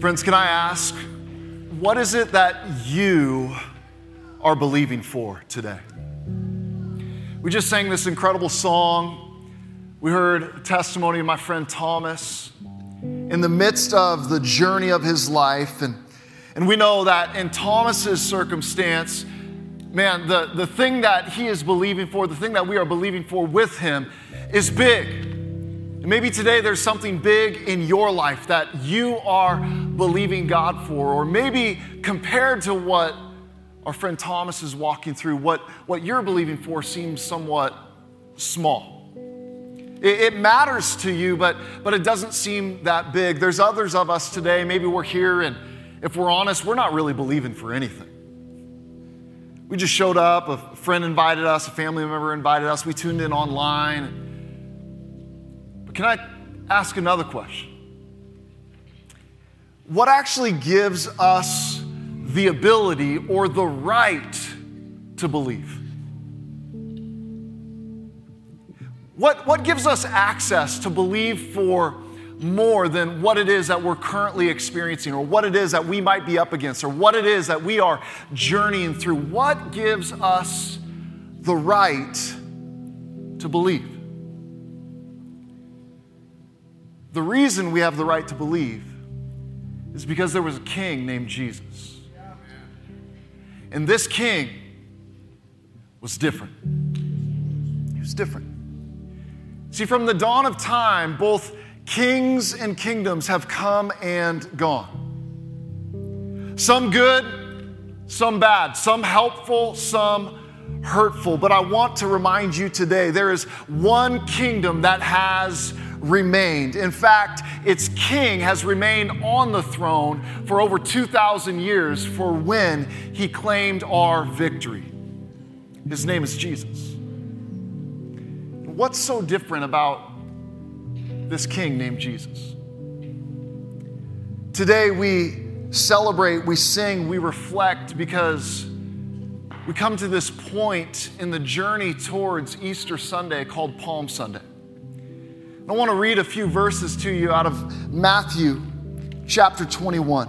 Friends, can I ask, what is it that you are believing for today? We just sang this incredible song. We heard testimony of my friend Thomas in the midst of the journey of his life. And, and we know that in Thomas's circumstance, man, the, the thing that he is believing for, the thing that we are believing for with him is big. Maybe today there's something big in your life that you are believing God for, or maybe compared to what our friend Thomas is walking through, what, what you're believing for seems somewhat small. It, it matters to you, but, but it doesn't seem that big. There's others of us today, maybe we're here, and if we're honest, we're not really believing for anything. We just showed up, a friend invited us, a family member invited us, we tuned in online. But can I ask another question? What actually gives us the ability or the right to believe? What, what gives us access to believe for more than what it is that we're currently experiencing, or what it is that we might be up against, or what it is that we are journeying through? What gives us the right to believe? The reason we have the right to believe is because there was a king named Jesus. And this king was different. He was different. See, from the dawn of time, both kings and kingdoms have come and gone. Some good, some bad, some helpful, some hurtful. But I want to remind you today there is one kingdom that has remained. In fact, its king has remained on the throne for over 2,000 years for when he claimed our victory. His name is Jesus. What's so different about this king named Jesus? Today we celebrate, we sing, we reflect because we come to this point in the journey towards Easter Sunday called Palm Sunday. I want to read a few verses to you out of Matthew chapter 21,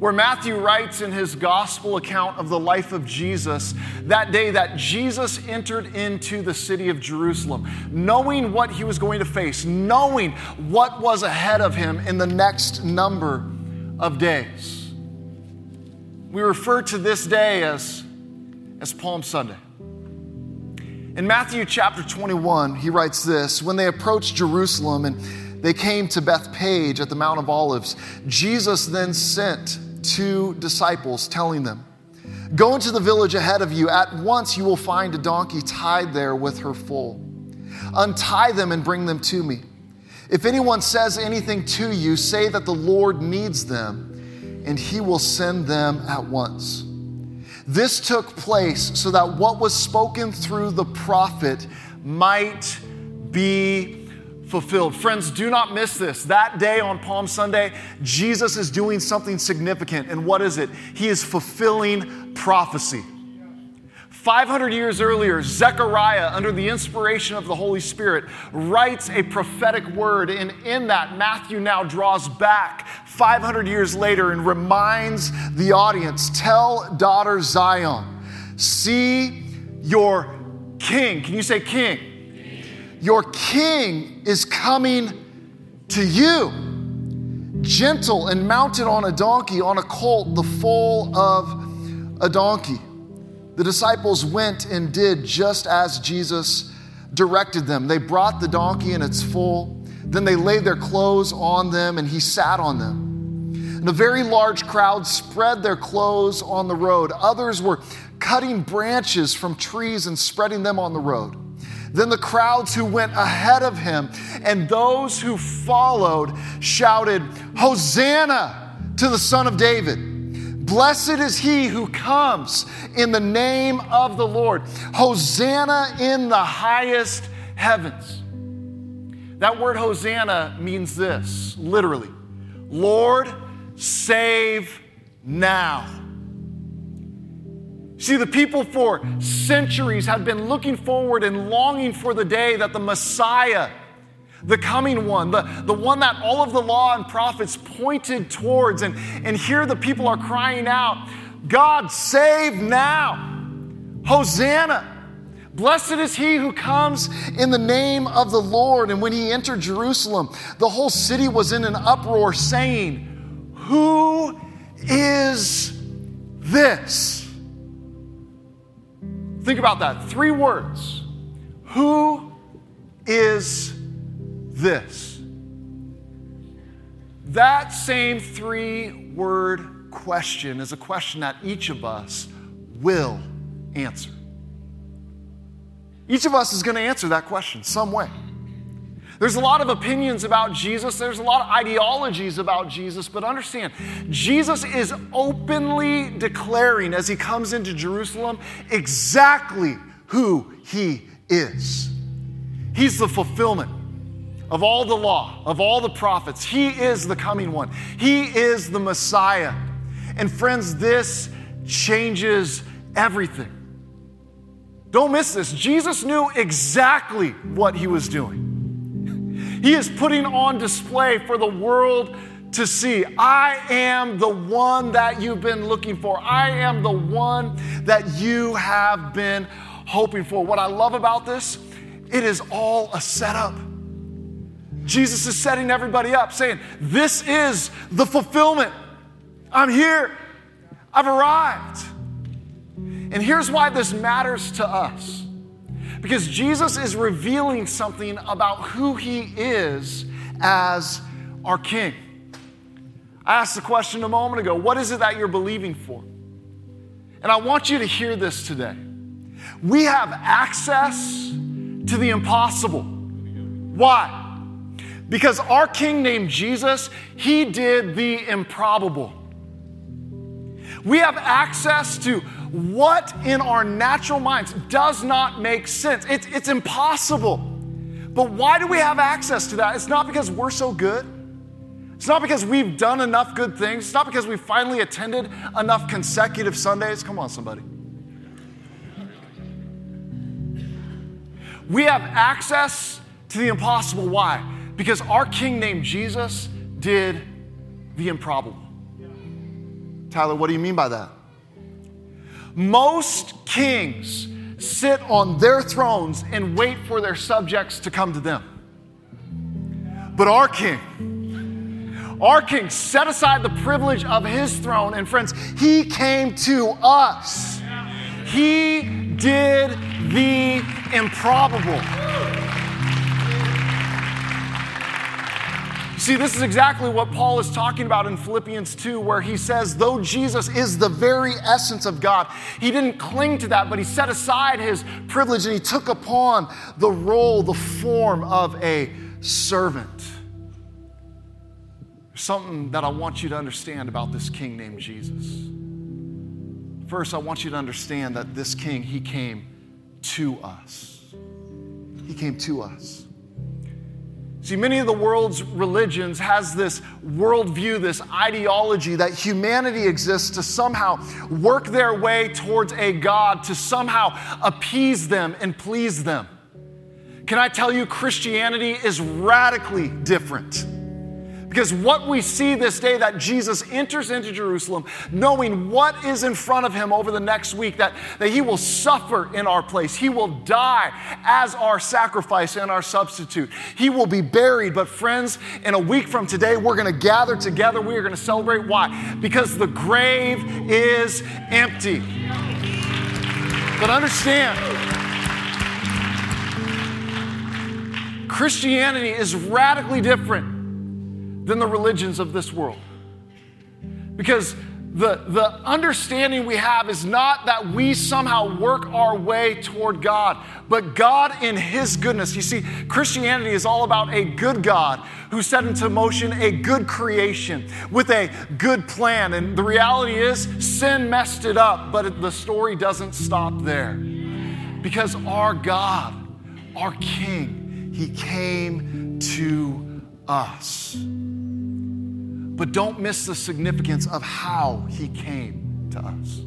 where Matthew writes in his gospel account of the life of Jesus that day that Jesus entered into the city of Jerusalem, knowing what he was going to face, knowing what was ahead of him in the next number of days. We refer to this day as, as Palm Sunday. In Matthew chapter 21, he writes this When they approached Jerusalem and they came to Bethphage at the Mount of Olives, Jesus then sent two disciples, telling them, Go into the village ahead of you. At once you will find a donkey tied there with her foal. Untie them and bring them to me. If anyone says anything to you, say that the Lord needs them, and he will send them at once. This took place so that what was spoken through the prophet might be fulfilled. Friends, do not miss this. That day on Palm Sunday, Jesus is doing something significant. And what is it? He is fulfilling prophecy. 500 years earlier, Zechariah, under the inspiration of the Holy Spirit, writes a prophetic word. And in that, Matthew now draws back 500 years later and reminds the audience tell daughter Zion, see your king. Can you say king? king? Your king is coming to you, gentle and mounted on a donkey, on a colt, the foal of a donkey. The disciples went and did just as Jesus directed them. They brought the donkey and its foal. Then they laid their clothes on them and he sat on them. A very large crowd spread their clothes on the road. Others were cutting branches from trees and spreading them on the road. Then the crowds who went ahead of him and those who followed shouted, Hosanna to the Son of David. Blessed is he who comes in the name of the Lord. Hosanna in the highest heavens. That word Hosanna means this literally Lord, save now. See, the people for centuries had been looking forward and longing for the day that the Messiah the coming one, the, the one that all of the law and prophets pointed towards. And, and here the people are crying out, God, save now! Hosanna! Blessed is he who comes in the name of the Lord. And when he entered Jerusalem, the whole city was in an uproar, saying, Who is this? Think about that. Three words. Who is this? That same three word question is a question that each of us will answer. Each of us is going to answer that question some way. There's a lot of opinions about Jesus, there's a lot of ideologies about Jesus, but understand, Jesus is openly declaring as he comes into Jerusalem exactly who he is. He's the fulfillment of all the law, of all the prophets. He is the coming one, He is the Messiah. And friends, this changes everything. Don't miss this. Jesus knew exactly what he was doing. He is putting on display for the world to see. I am the one that you've been looking for. I am the one that you have been hoping for. What I love about this, it is all a setup. Jesus is setting everybody up, saying, This is the fulfillment. I'm here. I've arrived. And here's why this matters to us because Jesus is revealing something about who he is as our king. I asked the question a moment ago what is it that you're believing for? And I want you to hear this today. We have access to the impossible. Why? Because our king named Jesus, he did the improbable. We have access to what in our natural minds does not make sense. It's, it's impossible. But why do we have access to that? It's not because we're so good. It's not because we've done enough good things. It's not because we finally attended enough consecutive Sundays. Come on, somebody. We have access to the impossible. Why? Because our King named Jesus did the improbable. Tyler, what do you mean by that? Most kings sit on their thrones and wait for their subjects to come to them. But our king, our king set aside the privilege of his throne, and friends, he came to us. He did the improbable. See, this is exactly what Paul is talking about in Philippians 2, where he says, though Jesus is the very essence of God, he didn't cling to that, but he set aside his privilege and he took upon the role, the form of a servant. Something that I want you to understand about this king named Jesus. First, I want you to understand that this king, he came to us. He came to us. See, many of the world's religions has this worldview, this ideology that humanity exists to somehow work their way towards a God, to somehow appease them and please them. Can I tell you, Christianity is radically different. Because what we see this day that Jesus enters into Jerusalem, knowing what is in front of him over the next week, that, that he will suffer in our place, he will die as our sacrifice and our substitute, he will be buried. But, friends, in a week from today, we're going to gather together. We are going to celebrate. Why? Because the grave is empty. But understand, Christianity is radically different than the religions of this world. Because the, the understanding we have is not that we somehow work our way toward God, but God in His goodness. You see, Christianity is all about a good God who set into motion a good creation with a good plan. And the reality is, sin messed it up, but the story doesn't stop there. Because our God, our King, He came to us. But don't miss the significance of how he came to us.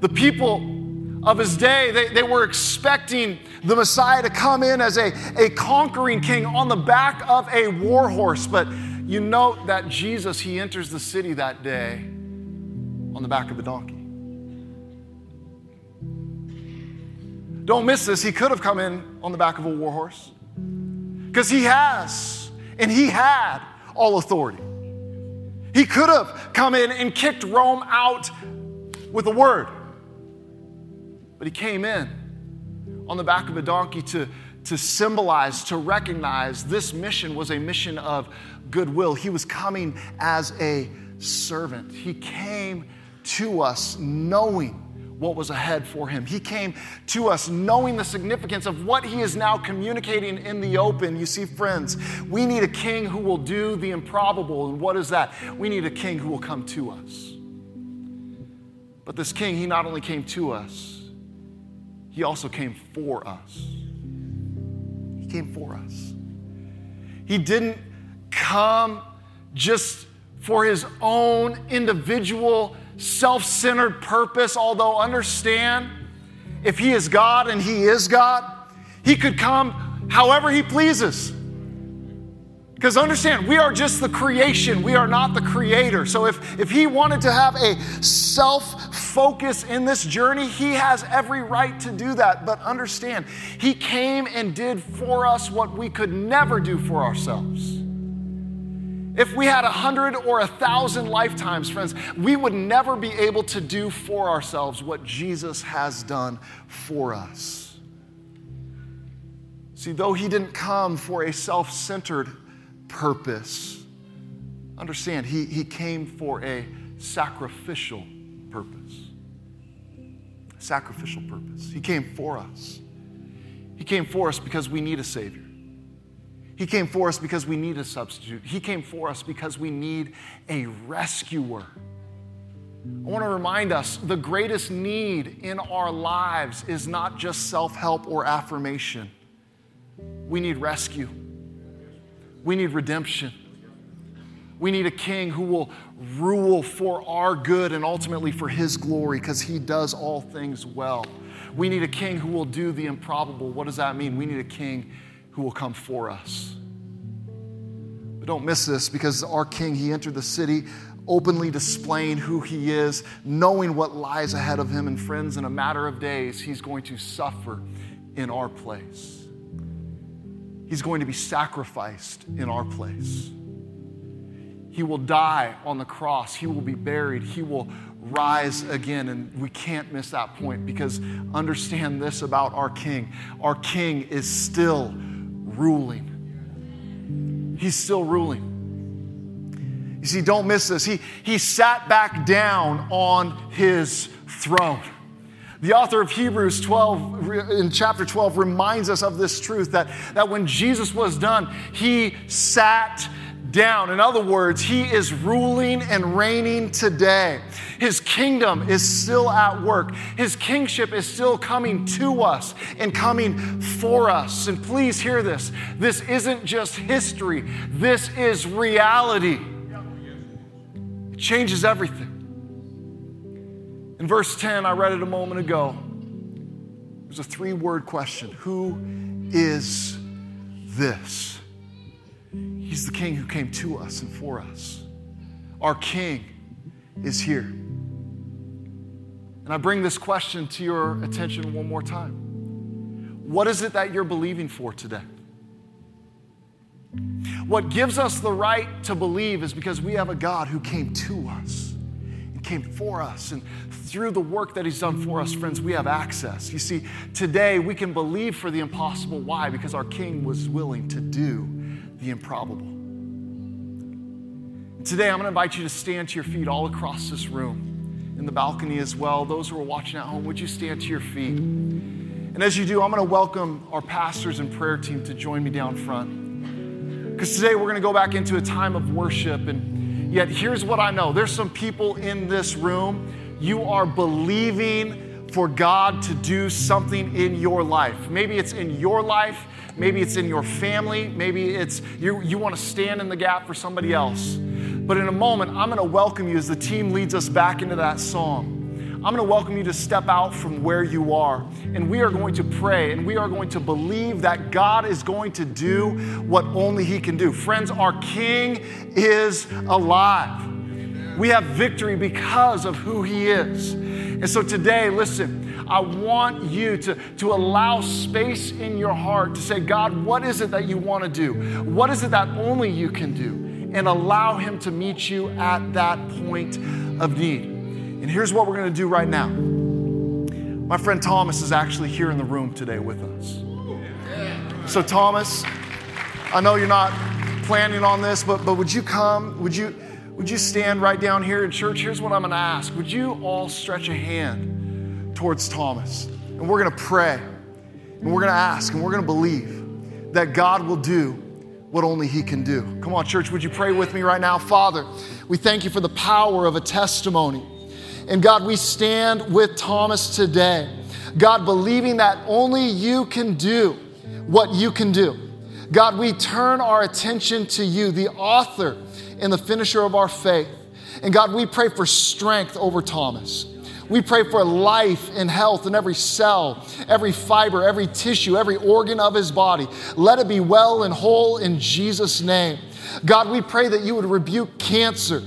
The people of his day. They, they were expecting the Messiah to come in as a, a conquering king on the back of a war horse. But you note that Jesus, he enters the city that day on the back of a donkey. Don't miss this. He could have come in on the back of a war horse because he has and he had all authority. He could have come in and kicked Rome out with a word. But he came in on the back of a donkey to, to symbolize, to recognize this mission was a mission of goodwill. He was coming as a servant. He came to us knowing what was ahead for him. He came to us knowing the significance of what he is now communicating in the open. You see, friends, we need a king who will do the improbable. And what is that? We need a king who will come to us. But this king, he not only came to us, he also came for us. He came for us. He didn't come just for his own individual self centered purpose, although understand if He is God and He is God, He could come however He pleases. Because understand, we are just the creation, we are not the creator. So if, if He wanted to have a self focus in this journey, He has every right to do that. But understand, He came and did for us what we could never do for ourselves. If we had a hundred or a thousand lifetimes, friends, we would never be able to do for ourselves what Jesus has done for us. See, though he didn't come for a self centered purpose, understand, he, he came for a sacrificial purpose. Sacrificial purpose. He came for us. He came for us because we need a Savior. He came for us because we need a substitute. He came for us because we need a rescuer. I want to remind us the greatest need in our lives is not just self help or affirmation. We need rescue, we need redemption. We need a king who will rule for our good and ultimately for his glory because he does all things well. We need a king who will do the improbable. What does that mean? We need a king who will come for us. But don't miss this because our king, he entered the city openly displaying who he is, knowing what lies ahead of him. And friends, in a matter of days, he's going to suffer in our place. He's going to be sacrificed in our place. He will die on the cross. He will be buried. He will rise again. And we can't miss that point because understand this about our King our King is still ruling. He's still ruling. You see, don't miss this. He, he sat back down on his throne. The author of Hebrews 12, in chapter 12, reminds us of this truth that, that when Jesus was done, he sat down. In other words, he is ruling and reigning today. His kingdom is still at work. His kingship is still coming to us and coming for us. And please hear this this isn't just history, this is reality. It changes everything. In verse 10, I read it a moment ago. There's a three word question Who is this? He's the King who came to us and for us. Our King is here. And I bring this question to your attention one more time. What is it that you're believing for today? What gives us the right to believe is because we have a God who came to us and came for us. And through the work that He's done for us, friends, we have access. You see, today we can believe for the impossible. Why? Because our King was willing to do the improbable. Today, I'm going to invite you to stand to your feet all across this room, in the balcony as well. Those who are watching at home, would you stand to your feet? And as you do, I'm going to welcome our pastors and prayer team to join me down front. Because today we're going to go back into a time of worship. And yet, here's what I know there's some people in this room, you are believing for God to do something in your life. Maybe it's in your life, Maybe it's in your family. Maybe it's you, you want to stand in the gap for somebody else. But in a moment, I'm going to welcome you as the team leads us back into that song. I'm going to welcome you to step out from where you are. And we are going to pray and we are going to believe that God is going to do what only He can do. Friends, our King is alive. We have victory because of who He is. And so today, listen, I want you to, to allow space in your heart to say, God, what is it that you want to do? What is it that only you can do? And allow Him to meet you at that point of need. And here's what we're going to do right now. My friend Thomas is actually here in the room today with us. So, Thomas, I know you're not planning on this, but, but would you come? Would you, would you stand right down here in church? Here's what I'm going to ask Would you all stretch a hand towards Thomas? And we're going to pray, and we're going to ask, and we're going to believe that God will do what only He can do. Come on, church, would you pray with me right now? Father, we thank you for the power of a testimony. And God, we stand with Thomas today. God, believing that only you can do what you can do. God, we turn our attention to you, the author and the finisher of our faith. And God, we pray for strength over Thomas. We pray for life and health in every cell, every fiber, every tissue, every organ of his body. Let it be well and whole in Jesus' name. God, we pray that you would rebuke cancer.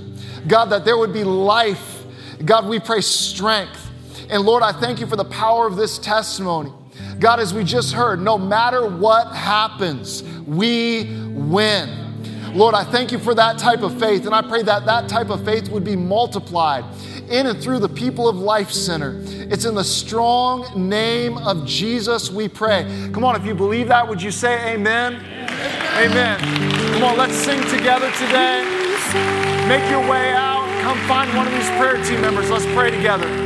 God, that there would be life God, we pray strength. And Lord, I thank you for the power of this testimony. God, as we just heard, no matter what happens, we win. Lord, I thank you for that type of faith, and I pray that that type of faith would be multiplied in and through the people of Life Center. It's in the strong name of Jesus we pray. Come on, if you believe that, would you say amen? Amen. amen. Come on, let's sing together today. Make your way out come find one of these prayer team members. Let's pray together.